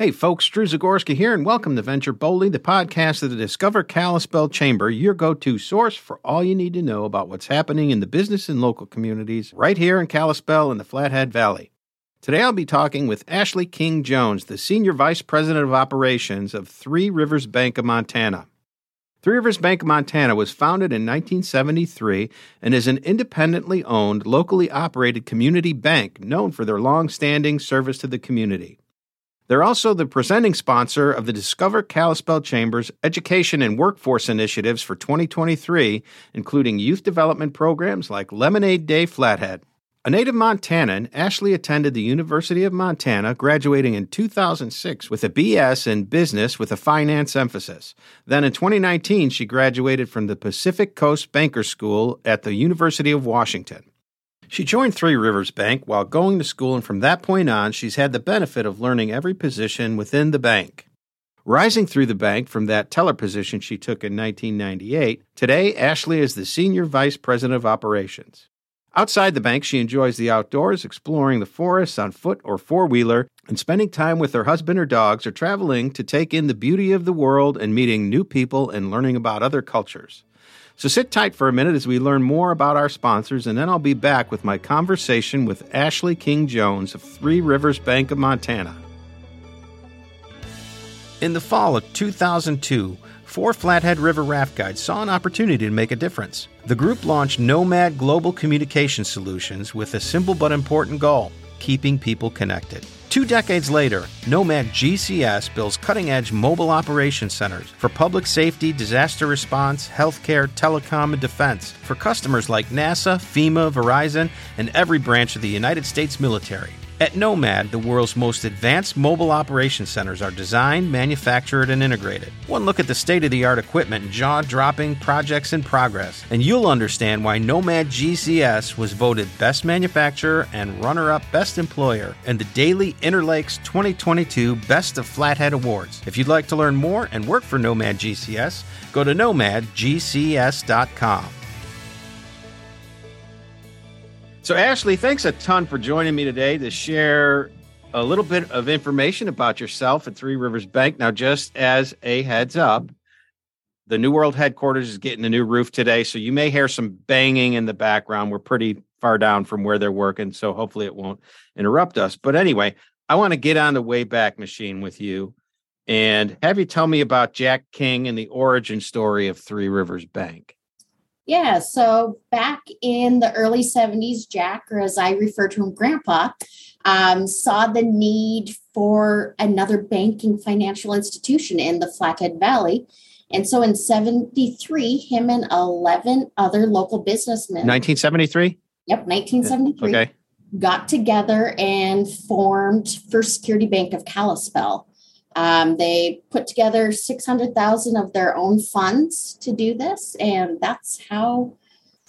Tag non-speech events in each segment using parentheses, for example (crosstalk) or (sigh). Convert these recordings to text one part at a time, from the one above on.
Hey, folks, Drew Zagorski here, and welcome to Venture Boldly, the podcast of the Discover Kalispell Chamber, your go to source for all you need to know about what's happening in the business and local communities right here in Kalispell and the Flathead Valley. Today I'll be talking with Ashley King Jones, the Senior Vice President of Operations of Three Rivers Bank of Montana. Three Rivers Bank of Montana was founded in 1973 and is an independently owned, locally operated community bank known for their long standing service to the community. They're also the presenting sponsor of the Discover Kalispell Chamber's education and workforce initiatives for 2023, including youth development programs like Lemonade Day Flathead. A native Montanan, Ashley attended the University of Montana, graduating in 2006 with a BS in business with a finance emphasis. Then in 2019, she graduated from the Pacific Coast Banker School at the University of Washington. She joined Three Rivers Bank while going to school, and from that point on, she's had the benefit of learning every position within the bank. Rising through the bank from that teller position she took in 1998, today Ashley is the Senior Vice President of Operations. Outside the bank, she enjoys the outdoors, exploring the forests on foot or four wheeler, and spending time with her husband or dogs, or traveling to take in the beauty of the world and meeting new people and learning about other cultures. So sit tight for a minute as we learn more about our sponsors, and then I'll be back with my conversation with Ashley King Jones of Three Rivers Bank of Montana. In the fall of 2002, four Flathead River raft guides saw an opportunity to make a difference. The group launched Nomad Global Communication Solutions with a simple but important goal keeping people connected. Two decades later, Nomad GCS builds cutting edge mobile operation centers for public safety, disaster response, healthcare, telecom, and defense for customers like NASA, FEMA, Verizon, and every branch of the United States military. At Nomad, the world's most advanced mobile operation centers are designed, manufactured, and integrated. One look at the state of the art equipment and jaw dropping projects in progress, and you'll understand why Nomad GCS was voted Best Manufacturer and runner up Best Employer in the Daily Inter Lake's 2022 Best of Flathead Awards. If you'd like to learn more and work for Nomad GCS, go to nomadgcs.com. So, Ashley, thanks a ton for joining me today to share a little bit of information about yourself at Three Rivers Bank. Now, just as a heads up, the New World headquarters is getting a new roof today. So, you may hear some banging in the background. We're pretty far down from where they're working. So, hopefully, it won't interrupt us. But anyway, I want to get on the Wayback Machine with you and have you tell me about Jack King and the origin story of Three Rivers Bank. Yeah, so back in the early 70s, Jack, or as I refer to him, Grandpa, um, saw the need for another banking financial institution in the Flathead Valley. And so in 73, him and 11 other local businessmen. 1973? Yep, 1973. Okay. Got together and formed First Security Bank of Kalispell. Um, they put together 600,000 of their own funds to do this. And that's how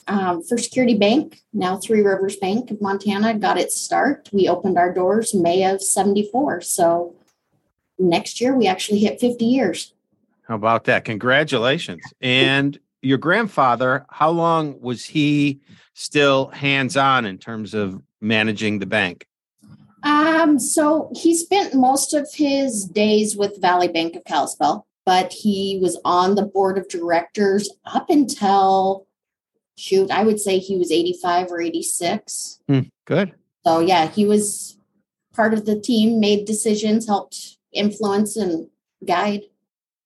um, First Security Bank, now Three Rivers Bank of Montana, got its start. We opened our doors May of 74. So next year we actually hit 50 years. How about that? Congratulations. And your grandfather, how long was he still hands on in terms of managing the bank? Um, so he spent most of his days with Valley Bank of Kalispell, but he was on the board of directors up until shoot, I would say he was 85 or 86. Hmm, good. So yeah, he was part of the team, made decisions, helped influence and guide.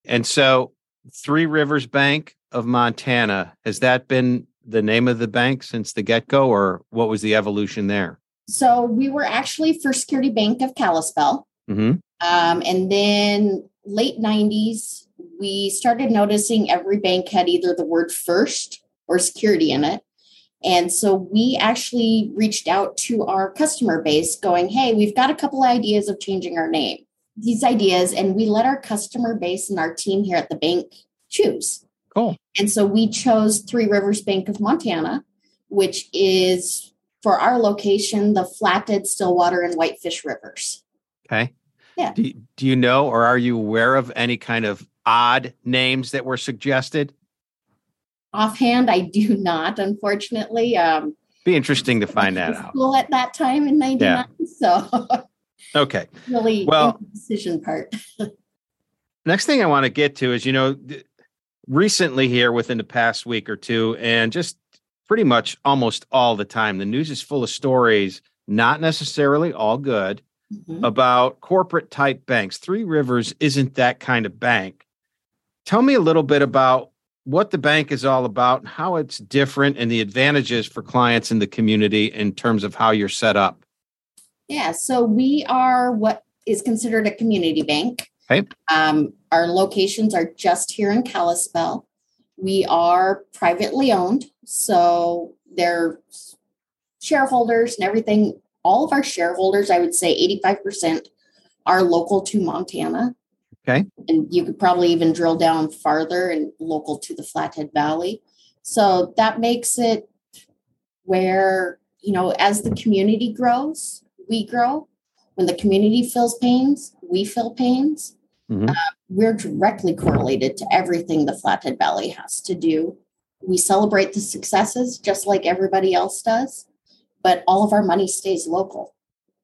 And so Three Rivers Bank of Montana, has that been the name of the bank since the get-go or what was the evolution there? So we were actually First Security Bank of Kalispell. Mm-hmm. Um, and then late 90s, we started noticing every bank had either the word first or security in it. And so we actually reached out to our customer base going, hey, we've got a couple ideas of changing our name. These ideas, and we let our customer base and our team here at the bank choose. Cool. And so we chose Three Rivers Bank of Montana, which is for our location, the Flathead, Stillwater, and Whitefish rivers. Okay. Yeah. Do, do you know or are you aware of any kind of odd names that were suggested? Offhand, I do not, unfortunately. Um, Be interesting to find that out. School at that time in '99, yeah. so. Okay. (laughs) Really, Well- decision part. (laughs) Next thing I want to get to is, you know, recently here within the past week or two, and just pretty much almost all the time, the news is full of stories, not necessarily all good, Mhm. about corporate type banks. Three Rivers isn't that kind of bank. Tell me a little bit about what the bank is all about and how it's different and the advantages for clients in the community in terms of how you're set up. Yeah, so we are what is considered a community bank. Okay. Um, our locations are just here in Kalispell. We are privately owned, so they're shareholders and everything. All of our shareholders, I would say 85% are local to Montana. Okay. And you could probably even drill down farther and local to the Flathead Valley. So that makes it where, you know, as the community grows, we grow. When the community feels pains, we feel pains. Mhm. Uh, we're directly correlated to everything the Flathead Valley has to do. We celebrate the successes just like everybody else does, but all of our money stays local.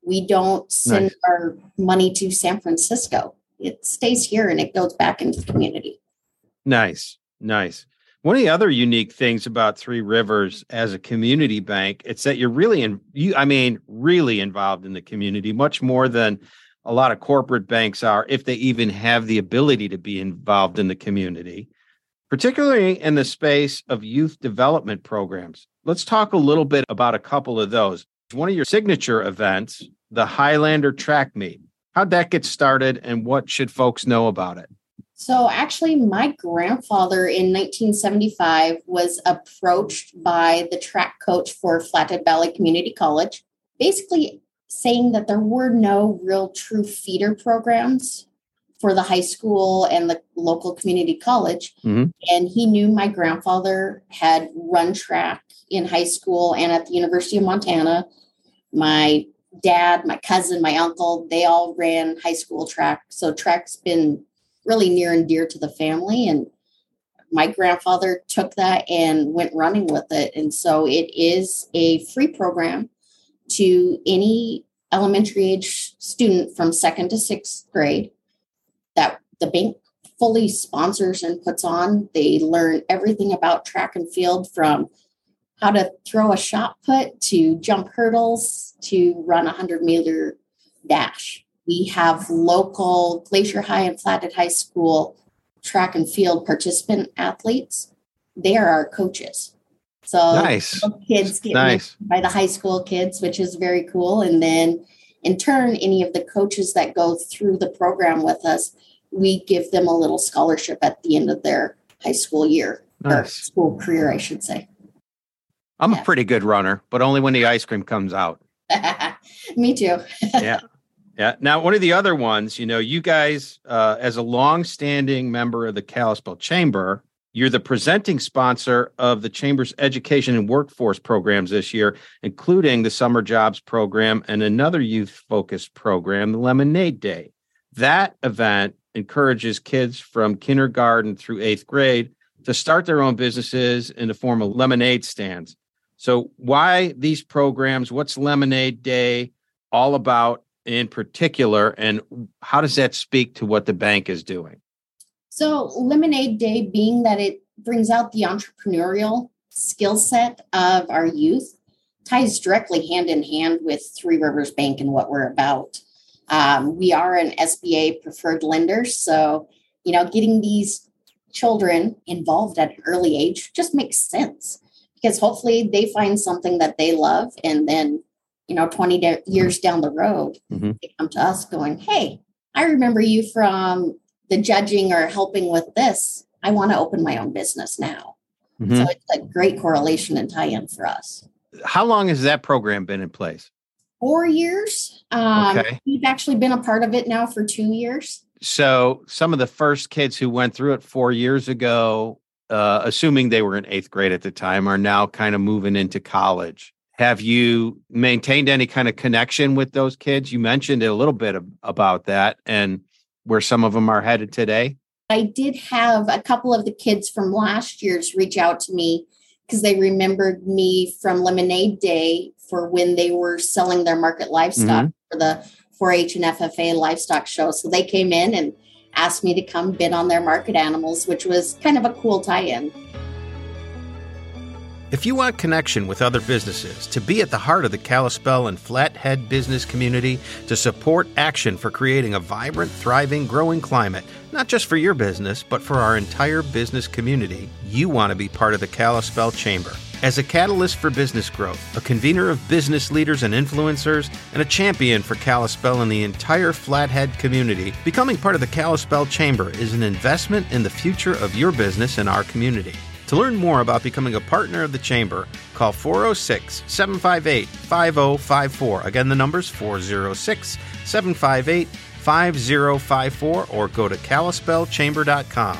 We don't send Nice. our money to San Francisco. It stays here and it goes back into the community. Nice, nice. One of the other unique things about Three Rivers as a community bank, it's that you're really in you I mean really involved in the community much more than a lot of corporate banks are if they even have the ability to be involved in the community, particularly in the space of youth development programs. Let's talk a little bit about a couple of those. One of your signature events, the Highlander Track Meet. How'd that get started and what should folks know about it? So, actually, my grandfather in 1975 was approached by the track coach for Flathead Valley Community College, basically saying that there were no real true feeder programs for the high school and the local community college. Mhm. And he knew my grandfather had run track in high school and at the University of Montana. My dad, my cousin, my uncle, they all ran high school track. So, track's been really near and dear to the family. And my grandfather took that and went running with it. And so it is a free program to any elementary age student from second to sixth grade that the bank fully sponsors and puts on. They learn everything about track and field from how to throw a shot put to jump hurdles to run a 100 meter dash. We have local Glacier High and Flathead High School track and field participant athletes. They are our coaches. So Nice. kids get Nice. by the high school kids, which is very cool. And then in turn, any of the coaches that go through the program with us, we give them a little scholarship at the end of their high school year or school career, I should say. I'm Yeah. a pretty good runner, but only when the ice cream comes out. (laughs) Me too. (laughs) yeah. Yeah. Now, one of the other ones, you know, you guys, uh, as a long-standing member of the Kalispell Chamber, you're the presenting sponsor of the Chamber's education and workforce programs this year, including the summer jobs program and another youth-focused program, the Lemonade Day. That event encourages kids from kindergarten through eighth grade to start their own businesses in the form of lemonade stands. So, why these programs? What's Lemonade Day all about in particular? And how does that speak to what the bank is doing? So, Lemonade Day, being that it brings out the entrepreneurial skill set of our youth, ties directly hand in hand with Three Rivers Bank and what we're about. Um, we are an SBA preferred lender. So, you know, getting these children involved at an early age just makes sense because hopefully they find something that they love and then, you know, 20 de- years down the road, Mhm. they come to us going, Hey, I remember you from the judging or helping with this. I want to open my own business now. Mhm. So it's a great correlation and tie in for us. How long has that program been in place? Four years. Um, Okay. We've actually been a part of it now for two years. So, some of the first kids who went through it four years ago, uh, assuming they were in eighth grade at the time, are now kind of moving into college. Have you maintained any kind of connection with those kids? You mentioned a little bit of, about that and where some of them are headed today. I did have a couple of the kids from last year's reach out to me because they remembered me from Lemonade Day for when they were selling their market livestock mm-hmm. for the 4-H and FFA livestock show. So they came in and asked me to come bid on their market animals, which was kind of a cool tie-in. If you want connection with other businesses, to be at the heart of the Kalispell and Flathead business community, to support action for creating a vibrant, thriving, growing climate, not just for your business, but for our entire business community, you want to be part of the Kalispell Chamber. As a catalyst for business growth, a convener of business leaders and influencers, and a champion for Kalispell and the entire Flathead community, becoming part of the Kalispell Chamber is an investment in the future of your business and our community. To learn more about becoming a partner of the Chamber, call 406 758 5054. Again, the number's 406 758 5054 or go to kalispellchamber.com.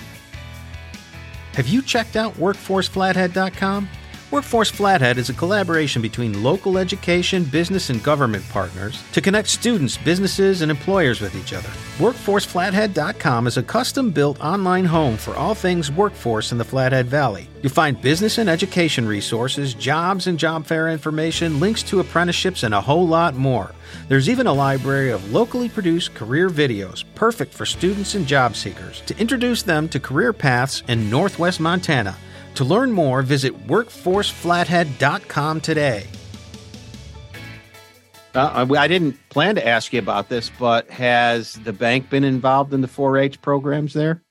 Have you checked out workforceflathead.com? Workforce Flathead is a collaboration between local education, business, and government partners to connect students, businesses, and employers with each other. WorkforceFlathead.com is a custom built online home for all things workforce in the Flathead Valley. You'll find business and education resources, jobs and job fair information, links to apprenticeships, and a whole lot more. There's even a library of locally produced career videos perfect for students and job seekers to introduce them to career paths in Northwest Montana. To learn more, visit workforceflathead.com today. Uh, I didn't plan to ask you about this, but has the bank been involved in the 4 H programs there?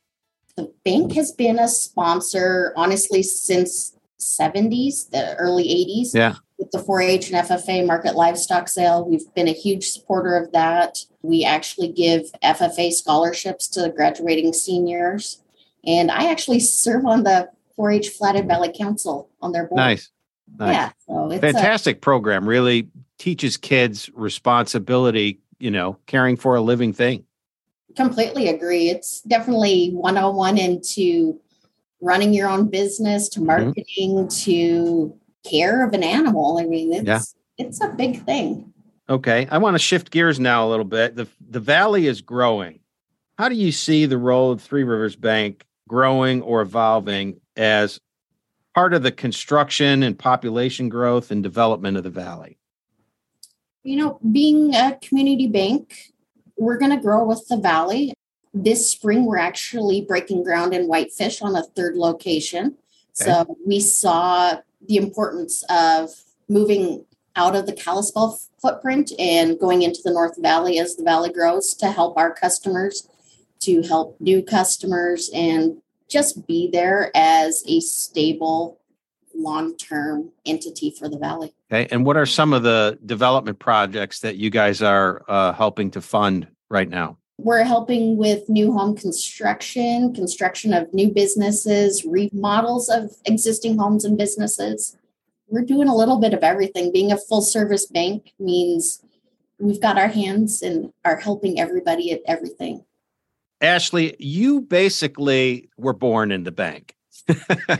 The bank has been a sponsor, honestly, since 70s, the early 80s. Yeah. With the 4 H and FFA market livestock sale, we've been a huge supporter of that. We actually give FFA scholarships to graduating seniors. And I actually serve on the 4-H Flathead Valley Council on their board. Nice. nice. Yeah, so it's fantastic a, program. Really teaches kids responsibility. You know, caring for a living thing. Completely agree. It's definitely 101 into running your own business to mm-hmm. marketing mm-hmm. to care of an animal. I mean, it's yeah. it's a big thing. Okay, I want to shift gears now a little bit. the The valley is growing. How do you see the role of Three Rivers Bank growing or evolving as part of the construction and population growth and development of the valley? You know, being a community bank, we're going to grow with the valley. This spring, we're actually breaking ground in Whitefish on a third location. Okay. So we saw the importance of moving out of the Kalispell footprint and going into the North Valley as the valley grows to help our customers, to help new customers, and just be there as a stable long-term entity for the valley. Okay, and what are some of the development projects that you guys are uh, helping to fund right now? We're helping with new home construction, construction of new businesses, remodels of existing homes and businesses. We're doing a little bit of everything. Being a full service bank means we've got our hands and are helping everybody at everything. Ashley, you basically were born in the bank.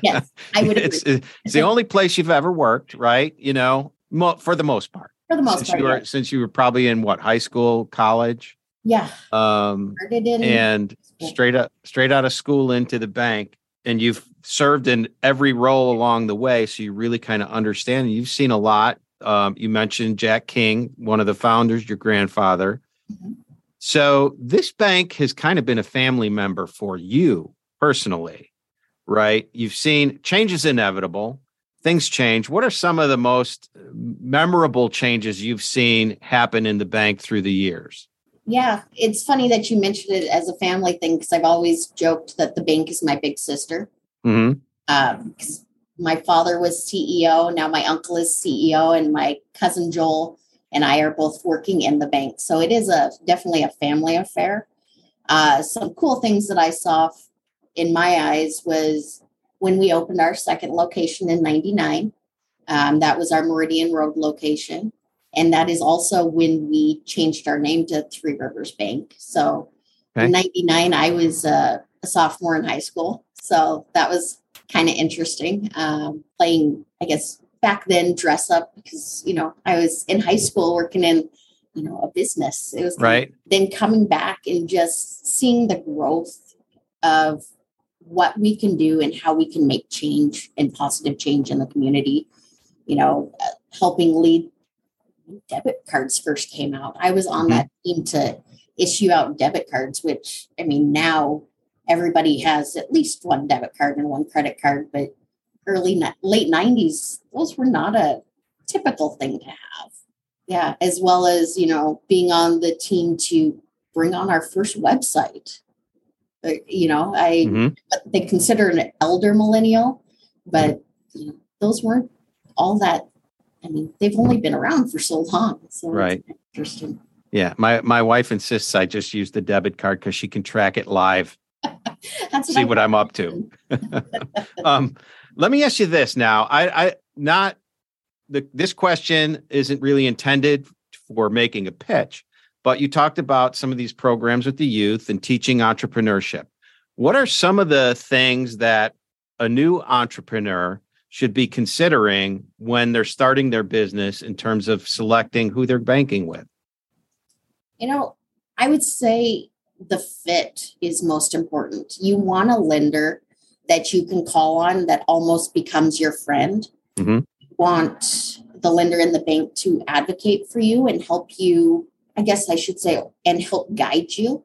yes, I would. (laughs) it's, it's the only place you've ever worked, right? You know, mo- for the most part. For the most since part, you were yeah. since you were probably in what high school, college. Yeah. Um, and straight up, straight out of school into the bank, and you've served in every role along the way, so you really kind of understand. You've seen a lot. Um, you mentioned Jack King, one of the founders, your grandfather. Mm-hmm. So this bank has kind of been a family member for you personally, right? You've seen changes inevitable, things change. What are some of the most memorable changes you've seen happen in the bank through the years? Yeah, it's funny that you mentioned it as a family thing because I've always joked that the bank is my big sister. Mm-hmm. Um, my father was CEO, now my uncle is CEO, and my cousin Joel and I are both working in the bank. So it is a definitely a family affair. Uh, some cool things that I saw in my eyes was when we opened our second location in 99. Um, that was our Meridian Road location. And that is also when we changed our name to Three Rivers Bank. So okay. in 99, I was uh, a sophomore in high school. So that was kind of interesting um, playing, I guess, back then dress up because you know I was in high school working in you know a business. It was right. then coming back and just seeing the growth of what we can do and how we can make change and positive change in the community. You know, uh, helping lead debit cards first came out. I was on Mhm. that team to issue out debit cards, which I mean, now everybody has at least one debit card and one credit card, but early, late 90s, those were not a typical thing to have. Yeah, as well as, you know, being on the team to bring on our first website. You know, I Mhm. they consider an elder millennial, but you know, those weren't all that. I mean, they've only been around for so long, so Right. interesting. Yeah, my my wife insists I just use the debit card because she can track it live, (laughs) That's see what I'm up to. (laughs) um, let me ask you this now. I, I not the this question isn't really intended for making a pitch, but you talked about some of these programs with the youth and teaching entrepreneurship. What are some of the things that a new entrepreneur should be considering when they're starting their business in terms of selecting who they're banking with? You know, I would say the fit is most important. You want a lender that you can call on that almost becomes your friend. Mhm. You want the lender in the bank to advocate for you and help you, I guess I should say, and help guide you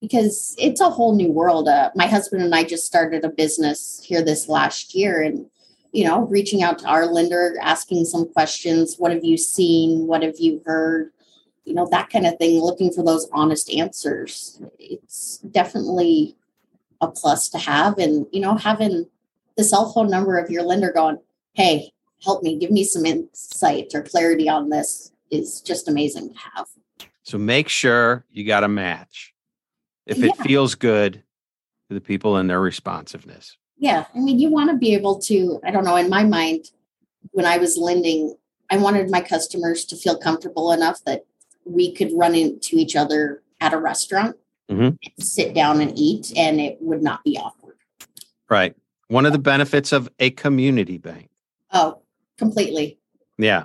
because it's a whole new world. Uh, my husband and I just started a business here this last year and you know, reaching out to our lender, asking some questions. What have you seen? What have you heard? you know that kind of thing looking for those honest answers it's definitely a plus to have and you know having the cell phone number of your lender going hey help me give me some insight or clarity on this is just amazing to have So make sure you got a match. If it Yeah. feels good to the people and their responsiveness. yeah i mean you want to be able to i don't know in my mind when i was lending i wanted my customers to feel comfortable enough that we could run into each other at a restaurant Mhm. sit down and eat and it would not be awkward Right. One of the benefits of a community bank. oh completely Yeah.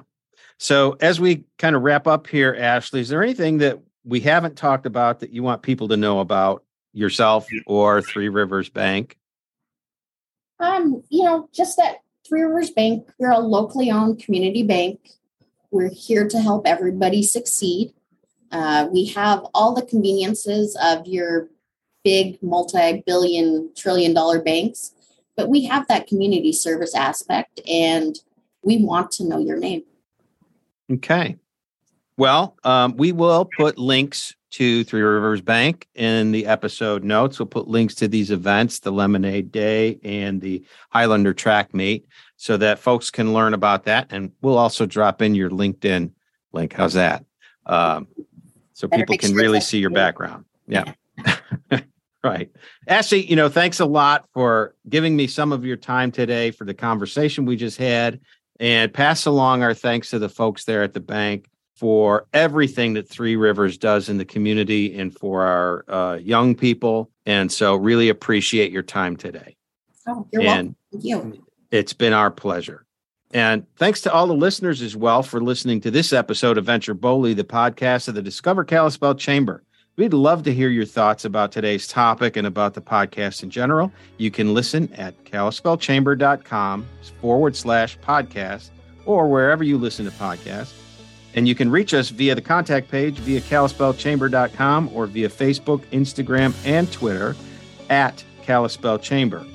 So as we kind of wrap up here, Ashley, is there anything that we haven't talked about that you want people to know about yourself or Three Rivers Bank? Um, you know, just that Three Rivers Bank, we're a locally owned community bank. We're here to help everybody succeed. Uh, we have all the conveniences of your big multi billion, trillion dollar banks, but we have that community service aspect and we want to know your name. Okay. Well, um, we will put links to Three Rivers Bank in the episode notes. We'll put links to these events, the Lemonade Day and the Highlander Track Meet, so that folks can learn about that. And we'll also drop in your LinkedIn link. How's that? Um, so Better people can really see your you. background. Yeah. (laughs) right. Ashley, you know, thanks a lot for giving me some of your time today for the conversation we just had and pass along our thanks to the folks there at the bank for everything that Three Rivers does in the community and for our uh, young people. And so, really appreciate your time today. Oh, you're and welcome. Thank you. it's been our pleasure. And thanks to all the listeners as well for listening to this episode of Venture Boldly, the podcast of the Discover Kalispell Chamber. We'd love to hear your thoughts about today's topic and about the podcast in general. You can listen at kalispellchamber.com forward slash podcast or wherever you listen to podcasts. And you can reach us via the contact page via kalispellchamber.com or via Facebook, Instagram, and Twitter at Kalispell Chamber.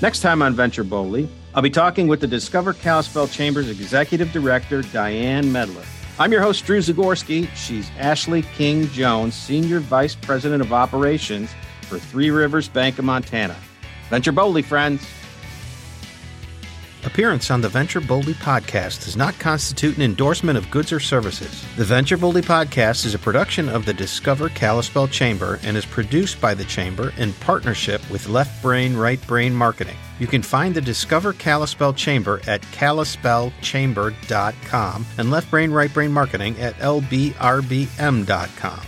Next time on Venture Boldly, I'll be talking with the Discover Kalispell Chamber's Executive Director, Diane Medler. I'm your host, Drew Zagorski. She's Ashley King Jones, Senior Vice President of Operations for Three Rivers Bank of Montana. Venture boldly, friends. Appearance on the Venture Boldly podcast does not constitute an endorsement of goods or services. The Venture Boldly podcast is a production of the Discover Kalispell Chamber and is produced by the Chamber in partnership with Left Brain, Right Brain Marketing. You can find the Discover Kalispell Chamber at kalispellchamber.com and Left Brain, Right Brain Marketing at lbrbm.com.